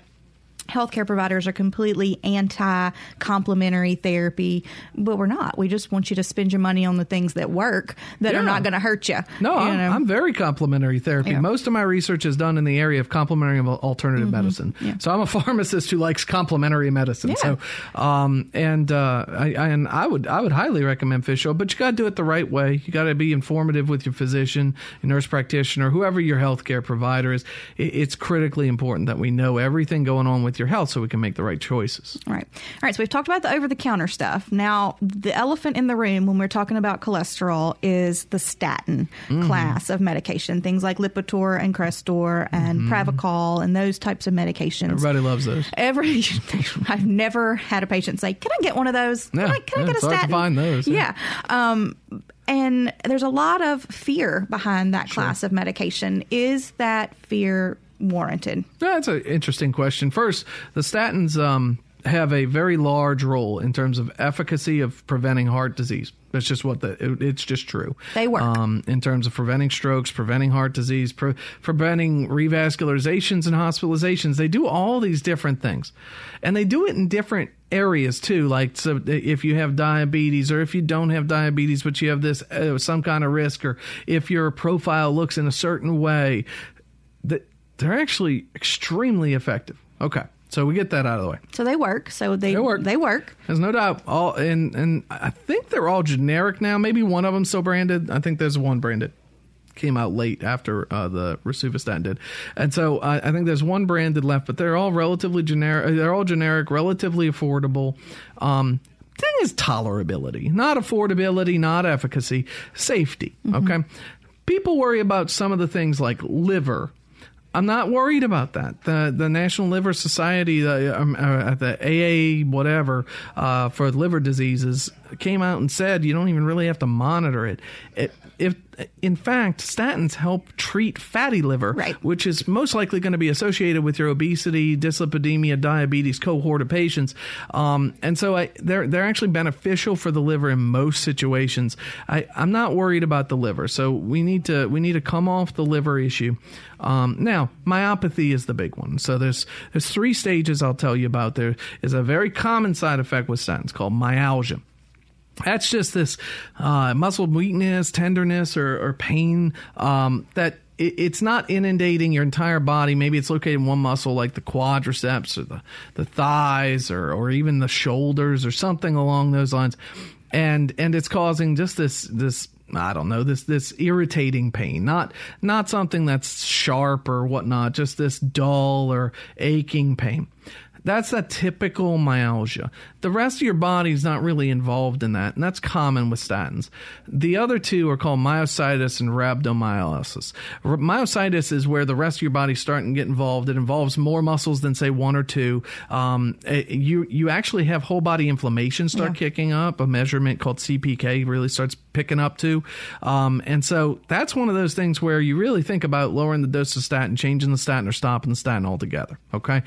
[SPEAKER 1] healthcare providers are completely anti complementary therapy, but we're not. We just want you to spend your money on the things that work that are not going to hurt you.
[SPEAKER 2] No,
[SPEAKER 1] you
[SPEAKER 2] I'm. I'm very complementary therapy.
[SPEAKER 1] Yeah.
[SPEAKER 2] Most of my research is done in the area of complementary and alternative medicine.
[SPEAKER 1] Yeah.
[SPEAKER 2] So I'm a pharmacist who likes complementary medicine.
[SPEAKER 1] Yeah.
[SPEAKER 2] So, um, and uh, I, I and I would I would highly recommend fish oil, but you got to do it the right way. You got to be informative with your physician, your nurse practitioner, whoever your healthcare provider is. It, it's critically important that we know everything going on with your health so we can make the right choices.
[SPEAKER 1] All right. All right. So we've talked about the over the counter stuff. Now, the elephant in the room when we're talking about cholesterol is the statin
[SPEAKER 2] Mm-hmm.
[SPEAKER 1] class of medication, things like Lipitor and Crestor and
[SPEAKER 2] Mm-hmm.
[SPEAKER 1] Pravachol and those types of medications.
[SPEAKER 2] Everybody loves those.
[SPEAKER 1] Every, I've never had a patient say, "Can I get one of those? Can
[SPEAKER 2] Yeah,
[SPEAKER 1] I, can I
[SPEAKER 2] yeah,
[SPEAKER 1] get a
[SPEAKER 2] it's hard to
[SPEAKER 1] statin?"
[SPEAKER 2] find those,
[SPEAKER 1] Yeah.
[SPEAKER 2] yeah.
[SPEAKER 1] Um, and there's a lot of fear behind that class of medication. Is that fear warranted?
[SPEAKER 2] That's an interesting question. First, the statins um, have a very large role in terms of efficacy of preventing heart disease. That's just what the it, it's just true.
[SPEAKER 1] They work.
[SPEAKER 2] um, in terms of preventing strokes, preventing heart disease, pre- preventing revascularizations and hospitalizations. They do all these different things, and they do it in different areas too. Like so, if you have diabetes, or if you don't have diabetes but you have this uh, some kind of risk, or if your profile looks in a certain way, that they're actually extremely effective. Okay, so we get that out of the way.
[SPEAKER 1] So they work. So they
[SPEAKER 2] They work.
[SPEAKER 1] They work.
[SPEAKER 2] There's no doubt. All and and I think they're all generic now. Maybe one of them still branded. I think there's one branded. Came out late after uh, the Rosuvastatin did, and so uh, I think there's one branded left, but they're all relatively generic. They're all generic, relatively affordable. Um, thing is tolerability, not affordability, not efficacy, safety. Okay, people worry about some of the things like liver. I'm not worried about that. The the National Liver Society, the um, uh, the AA whatever uh, for liver diseases came out and said you don't even really have to monitor it. it if in fact, statins help treat fatty liver,
[SPEAKER 1] Right.
[SPEAKER 2] which is most likely going to be associated with your obesity, dyslipidemia, diabetes cohort of patients. Um, and so I, they're they're actually beneficial for the liver in most situations. I, I'm not worried about the liver, so we need to we need to come off the liver issue. Um, now, myopathy is the big one. So there's there's three stages I'll tell you about. There is a very common side effect with statins called myalgia. That's just this uh, muscle weakness, tenderness, or, or pain um, that it, it's not inundating your entire body. Maybe it's located in one muscle, like the quadriceps or the, the thighs, or, or even the shoulders, or something along those lines, and and it's causing just this this I don't know this this irritating pain, not not something that's sharp or whatnot, just this dull or aching pain. That's that typical myalgia. The rest of your body's not really involved in that, and that's common with statins. The other two are called myositis and rhabdomyolysis. Myositis is where the rest of your body's starting to get involved. It involves more muscles than say one or two. Um, it- you you actually have whole body inflammation start kicking up. A measurement called CPK really starts picking up too. Um, and so that's one of those things where you really think about lowering the dose of statin, changing the statin, or stopping the statin altogether. Okay.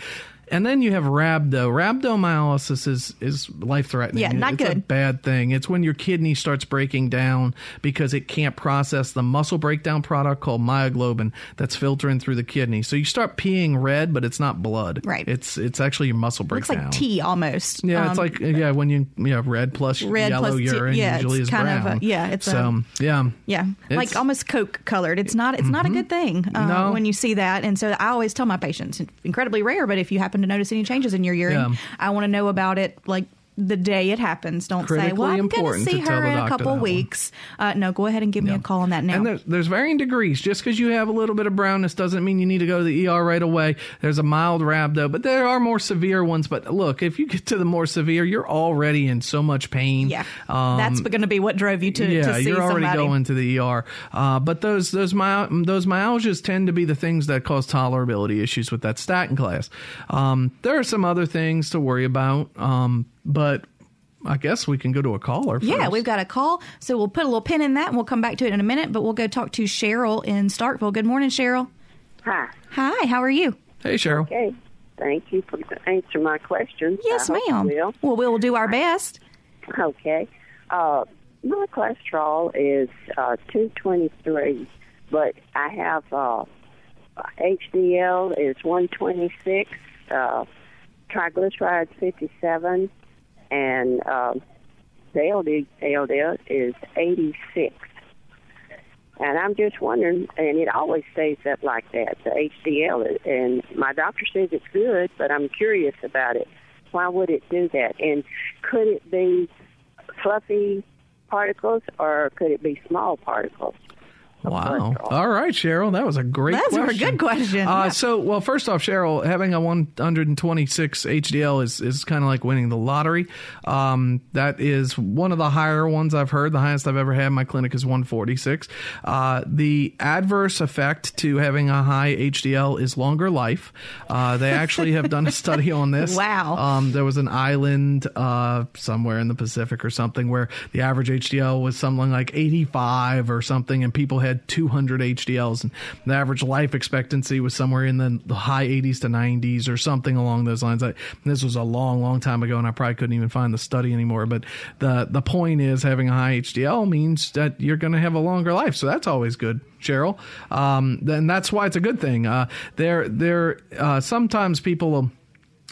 [SPEAKER 2] And then you have rhabdo. Rhabdomyolysis is is life threatening.
[SPEAKER 1] Yeah, not
[SPEAKER 2] it's a
[SPEAKER 1] good.
[SPEAKER 2] bad thing. It's when your kidney starts breaking down because it can't process the muscle breakdown product called myoglobin that's filtering through the kidney. So you start peeing red, but it's not blood.
[SPEAKER 1] Right.
[SPEAKER 2] It's it's actually your muscle breakdown.
[SPEAKER 1] Looks like tea almost.
[SPEAKER 2] Yeah, it's
[SPEAKER 1] Um,
[SPEAKER 2] like yeah, when you yeah red plus
[SPEAKER 1] Red
[SPEAKER 2] yellow
[SPEAKER 1] plus
[SPEAKER 2] urine
[SPEAKER 1] yeah,
[SPEAKER 2] usually
[SPEAKER 1] it's
[SPEAKER 2] is
[SPEAKER 1] kind of
[SPEAKER 2] brown.
[SPEAKER 1] a- yeah, it's a-
[SPEAKER 2] yeah
[SPEAKER 1] Yeah,
[SPEAKER 2] It's-
[SPEAKER 1] like almost Coke colored. It's not. It's not a good thing uh,
[SPEAKER 2] No.
[SPEAKER 1] when you see that. And so I always tell my patients, incredibly rare, but if you happen to notice any changes in your urine,
[SPEAKER 2] Yeah.
[SPEAKER 1] I want to know about it. Like the day it happens. Don't say, "Well, I'm going to see her in a couple weeks." Uh, no, go ahead and give me a call on that now.
[SPEAKER 2] And there's, there's varying degrees. Just because you have a little bit of brownness doesn't mean you need to go to the ER right away. There's a mild rhabdo, but there are more severe ones. But look, if you get to the more severe, you're already in so much pain.
[SPEAKER 1] yeah,
[SPEAKER 2] Um,
[SPEAKER 1] that's going to be what drove you to,
[SPEAKER 2] yeah,
[SPEAKER 1] to see
[SPEAKER 2] you're already
[SPEAKER 1] somebody.
[SPEAKER 2] going to the ER. Uh, but those those my, those myalgias tend to be the things that cause tolerability issues with that statin class. Um, there are some other things to worry about, um, but I guess we can go to a caller.
[SPEAKER 1] Yeah, we've got a call, so we'll put a little pin in that, and we'll come back to it in a minute. But we'll go talk to Cheryl in Starkville. Good morning, Cheryl.
[SPEAKER 4] Hi.
[SPEAKER 1] Hi, how are you?
[SPEAKER 2] Hey, Cheryl.
[SPEAKER 4] Okay. Thank you for answering my questions.
[SPEAKER 1] Yes,
[SPEAKER 4] I
[SPEAKER 1] ma'am.
[SPEAKER 4] will.
[SPEAKER 1] Well, we'll do our best.
[SPEAKER 4] Okay. Uh, my cholesterol is uh, 223, but I have uh, HDL is 126, uh, triglycerides 57, and um the LD, LDL is 86. And I'm just wondering, and it always stays up like that, the HDL. And my doctor says it's good, but I'm curious about it. Why would it do that? And could it be fluffy particles or could it be small particles? Of
[SPEAKER 2] Wow. All right, Cheryl. That was a great question.
[SPEAKER 1] That's a good question.
[SPEAKER 2] Uh,
[SPEAKER 1] Yeah.
[SPEAKER 2] So, well, first off, Cheryl, having a 126 HDL is, is kind of like winning the lottery. Um, that is one of the higher ones I've heard. The highest I've ever had in my clinic is 146. Uh, the adverse effect to having a high HDL is longer life. Uh, they actually have done a study on this.
[SPEAKER 1] Wow.
[SPEAKER 2] Um, there was an island uh, somewhere in the Pacific or something where the average HDL was something like 85 or something, and people had 200 HDLs, and the average life expectancy was somewhere in the, the high 80s to 90s or something along those lines. I, this was a long, long time ago, and I probably couldn't even find the study anymore. But the the point is, having a high HDL means that you're going to have a longer life, so that's always good. Cheryl, um, then that's why it's a good thing. Uh, there, there, uh, sometimes people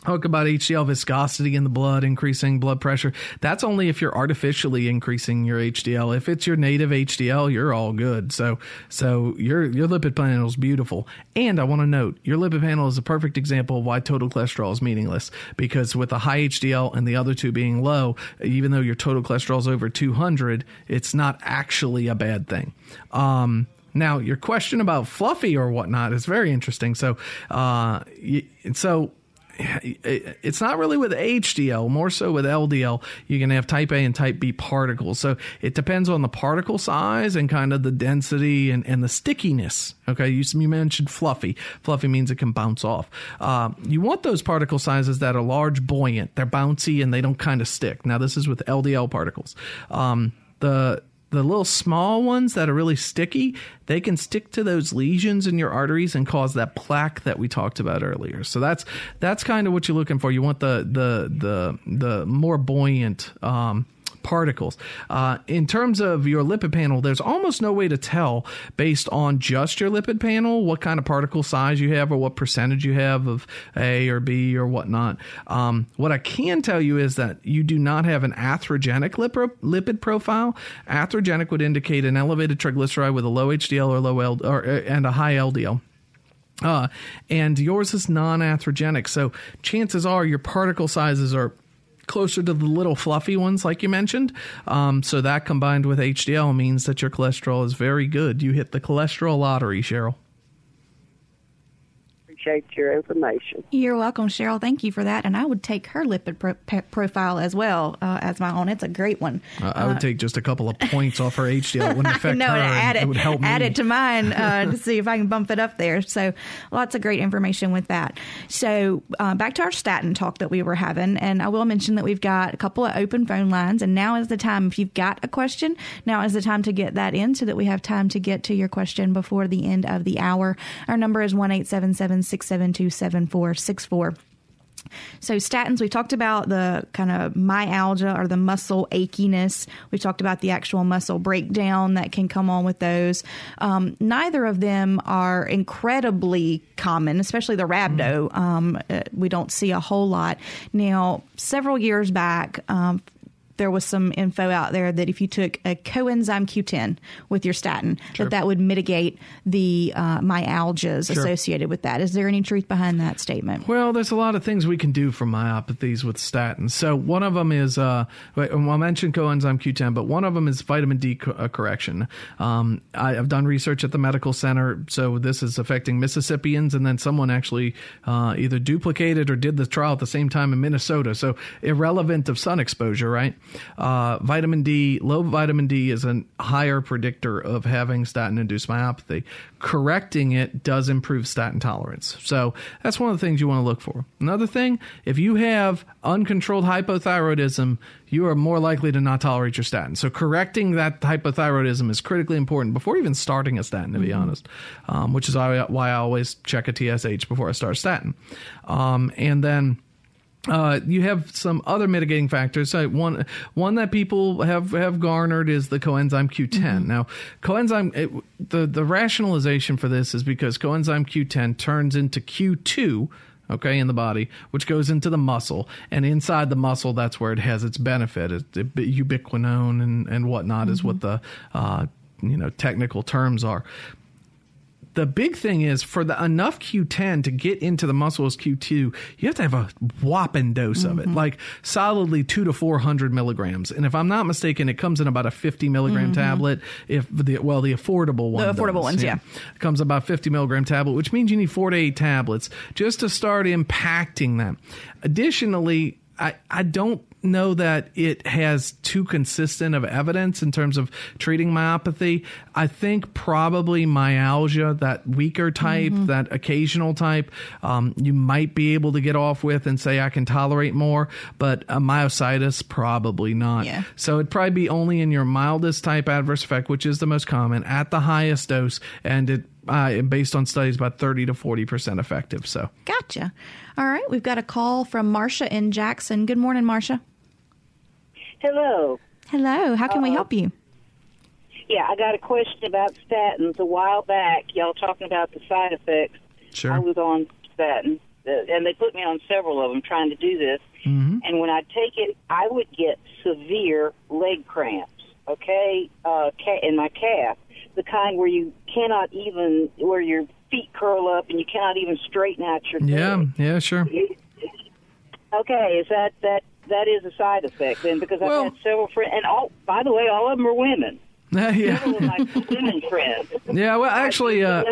[SPEAKER 2] talk about HDL viscosity in the blood, increasing blood pressure. That's only if you're artificially increasing your HDL. If it's your native HDL, you're all good. So, so your your lipid panel is beautiful. And I want to note, your lipid panel is a perfect example of why total cholesterol is meaningless. Because with a high HDL and the other two being low, even though your total cholesterol is over 200, it's not actually a bad thing. Um, now, your question about fluffy or whatnot is very interesting. So, uh, so it's not really with HDL, more so with LDL. Going to have type A and type B particles. So it depends on the particle size and kind of the density and, and the stickiness. Okay. You, you mentioned fluffy. Fluffy means it can bounce off. Uh, you want those particle sizes that are large, buoyant, they're bouncy, and they don't kind of stick. Now, this is with LDL particles. Um, the the little small ones that are really sticky, they can stick to those lesions in your arteries and cause that plaque that we talked about earlier. So that's that's kind of what you're looking for. You want the the the the more buoyant um, particles. Uh, in terms of your lipid panel, there's almost no way to tell based on just your lipid panel what kind of particle size you have or what percentage you have of A or B or whatnot. Um, what I can tell you is that you do not have an atherogenic lipid profile. Atherogenic would indicate an elevated triglyceride with a low HDL or low L or, and a high LDL. Uh, and yours is non-atherogenic, so chances are your particle sizes are closer to the little fluffy ones, like you mentioned. Um, so that combined with HDL means that your cholesterol is very good. You hit the cholesterol lottery, Cheryl
[SPEAKER 4] appreciate your information.
[SPEAKER 1] You're welcome, Cheryl. Thank you for that. And I would take her lipid pro- profile as well uh, as my own. It's a great one.
[SPEAKER 2] Uh, I would uh, take just a couple of points off her HDL. It wouldn't affect
[SPEAKER 1] no,
[SPEAKER 2] her.
[SPEAKER 1] Add it,
[SPEAKER 2] it would help
[SPEAKER 1] add it to mine uh, to see if I can bump it up there. So lots of great information with that. So uh, back to our statin talk that we were having. And I will mention that we've got a couple of open phone lines. And now is the time, if you've got a question, now is the time to get that in so that we have time to get to your question before the end of the hour. Our number is one eight seven seven six seven two seven. 7464. So statins, we talked about the kind of myalgia or the muscle achiness. We talked about the actual muscle breakdown that can come on with those. Um, neither of them are incredibly common, especially the rhabdo. Um, uh, we don't see a whole lot. Now, several years back, um, there was some info out there that if you took a coenzyme Q10 with your statin, sure. that that would mitigate the uh, myalgias sure. associated with that. Is there any truth behind that statement?
[SPEAKER 2] Well, there's a lot of things we can do for myopathies with statins. So one of them is, uh, well, I mentioned coenzyme Q10, but one of them is vitamin D co- uh, correction. Um, I, have done research at the medical center, so this is affecting Mississippians, and then someone actually uh, either duplicated or did the trial at the same time in Minnesota. So irrelevant of sun exposure, right? Uh, vitamin D, low vitamin D is a higher predictor of having statin induced myopathy. Correcting it does improve statin tolerance. So that's one of the things you want to look for. Another thing, if you have uncontrolled hypothyroidism, you are more likely to not tolerate your statin. So correcting that hypothyroidism is critically important before even starting a statin, to be mm-hmm. honest, um, which is why I always check a TSH before I start a statin. Um, and then uh, you have some other mitigating factors. Uh, one one that people have have garnered is the coenzyme Q10. Mm-hmm. Now, coenzyme it, the the rationalization for this is because coenzyme Q10 turns into Q2 okay, in the body, which goes into the muscle. And inside the muscle, that's where it has its benefit. It, it, ubiquinone and, and whatnot mm-hmm. is what the uh, you know technical terms are the big thing is for the enough Q10 to get into the muscle as Q2, you have to have a whopping dose of it, mm-hmm. like solidly two to 400 milligrams. And if I'm not mistaken, it comes in about a 50 milligram mm-hmm. tablet. If the, well, the affordable one,
[SPEAKER 1] the affordable does, ones, yeah. yeah.
[SPEAKER 2] It comes about 50 milligram tablet, which means you need four to eight tablets just to start impacting them. Additionally, I, I don't know that it has too consistent of evidence in terms of treating myopathy. I think probably myalgia, that weaker type, mm-hmm. that occasional type, um, you might be able to get off with and say I can tolerate more, but a myositis probably not. Yeah. So it'd probably be only in your mildest type adverse effect, which is the most common, at the highest dose, and it uh, based on studies about 30 to 40 percent effective. So
[SPEAKER 1] gotcha. All right, we've got a call from Marcia in Jackson. Good morning, Marcia.
[SPEAKER 5] Hello.
[SPEAKER 1] Hello. How can uh, we help you?
[SPEAKER 5] Yeah, I got a question about statins. A while back, y'all talking about the side effects.
[SPEAKER 2] Sure.
[SPEAKER 5] I was on statins, uh, and they put me on several of them trying to do this. Mm-hmm. And when I take it, I would get severe leg cramps. Okay, uh, in my calf, the kind where you cannot even where your feet curl up and you cannot even straighten out your.
[SPEAKER 2] Yeah.
[SPEAKER 5] Leg.
[SPEAKER 2] Yeah. Sure.
[SPEAKER 5] Okay, is that that that is a side effect then because well, I've had several friends, and all by the way, all of them are women.
[SPEAKER 2] yeah.
[SPEAKER 5] my women friends.
[SPEAKER 2] Yeah, well, actually, uh,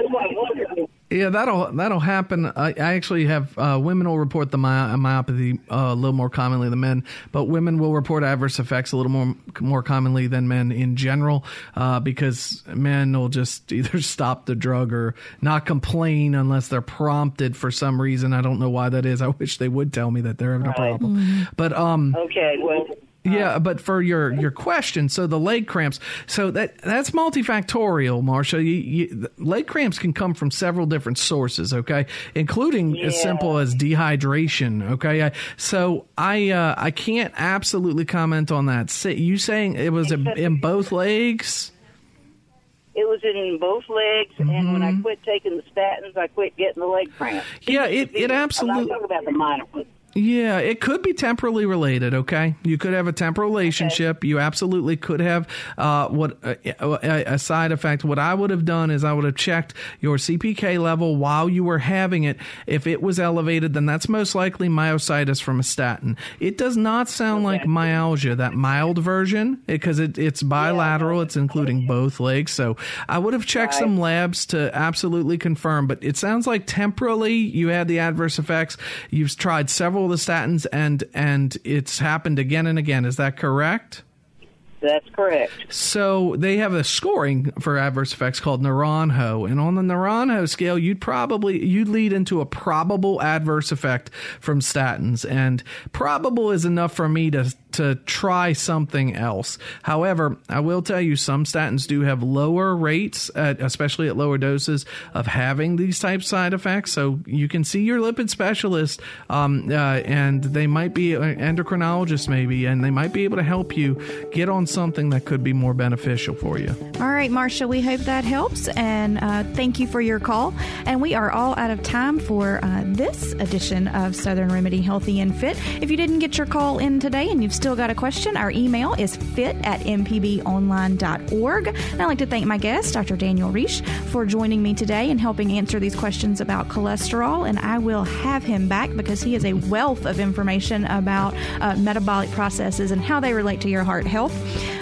[SPEAKER 2] yeah, that'll that'll happen. I, I actually have uh, women will report the my, myopathy uh, a little more commonly than men, but women will report adverse effects a little more more commonly than men in general uh, because men will just either stop the drug or not complain unless they're prompted for some reason. I don't know why that is. I wish they would tell me that they're having right. a problem. Mm-hmm. But um,
[SPEAKER 5] okay, well
[SPEAKER 2] Yeah, but for your your question, so the leg cramps, so that that's multifactorial, Marsha. You, you, leg cramps can come from several different sources, okay, including
[SPEAKER 5] Yeah.
[SPEAKER 2] as simple as dehydration. Okay, I, so I uh, I can't absolutely comment on that. You saying it was in, in both legs?
[SPEAKER 5] It was in both legs, and when I quit taking the statins, I quit getting the leg cramps.
[SPEAKER 2] Mm-hmm. Yeah, it it
[SPEAKER 5] I'm
[SPEAKER 2] absolutely.
[SPEAKER 5] not talking about the minor ones.
[SPEAKER 2] Yeah, it could be temporally related. Okay, you could have a temporal relationship. You absolutely could have uh, what uh, a, a side effect. What I would have done is I would have checked your CPK level while you were having it. If it was elevated, then that's most likely myositis from a statin. It does not sound like myalgia, that mild version, because it, it's bilateral. It's including both legs. So I would have checked some labs to absolutely confirm. But it sounds like temporally you had the adverse effects. You've tried several of the statins, and and it's happened again and again. Is that correct?
[SPEAKER 5] That's correct.
[SPEAKER 2] So they have a scoring for adverse effects called Naranjo, and on the Naranjo scale, you'd probably you'd lead into a probable adverse effect from statins, and probable is enough for me to to try something else. However, I will tell you some statins do have lower rates, at, especially at lower doses, of having these type side effects. So you can see your lipid specialist, um, uh, and they might be an endocrinologist maybe, and they might be able to help you get on something that could be more beneficial for you.
[SPEAKER 1] All right, Marcia, we hope that helps. And uh, thank you for your call. And we are all out of time for uh, this edition of Southern Remedy Healthy and Fit. If you didn't get your call in today and you've still got a question, our email is fit at mpbonline.org. And I'd like to thank my guest, Dr. Daniel Riche, for joining me today and helping answer these questions about cholesterol. And I will have him back because he is a wealth of information about uh, metabolic processes and how they relate to your heart health.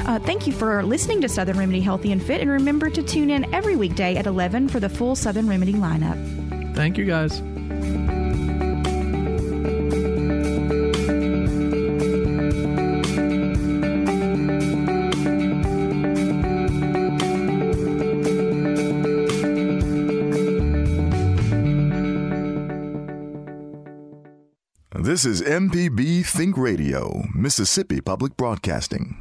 [SPEAKER 1] Uh, thank you for listening to Southern Remedy Healthy and Fit. And remember to tune in every weekday at 11 for the full Southern Remedy lineup.
[SPEAKER 2] Thank you, guys.
[SPEAKER 6] This is MPB Think Radio, Mississippi Public Broadcasting.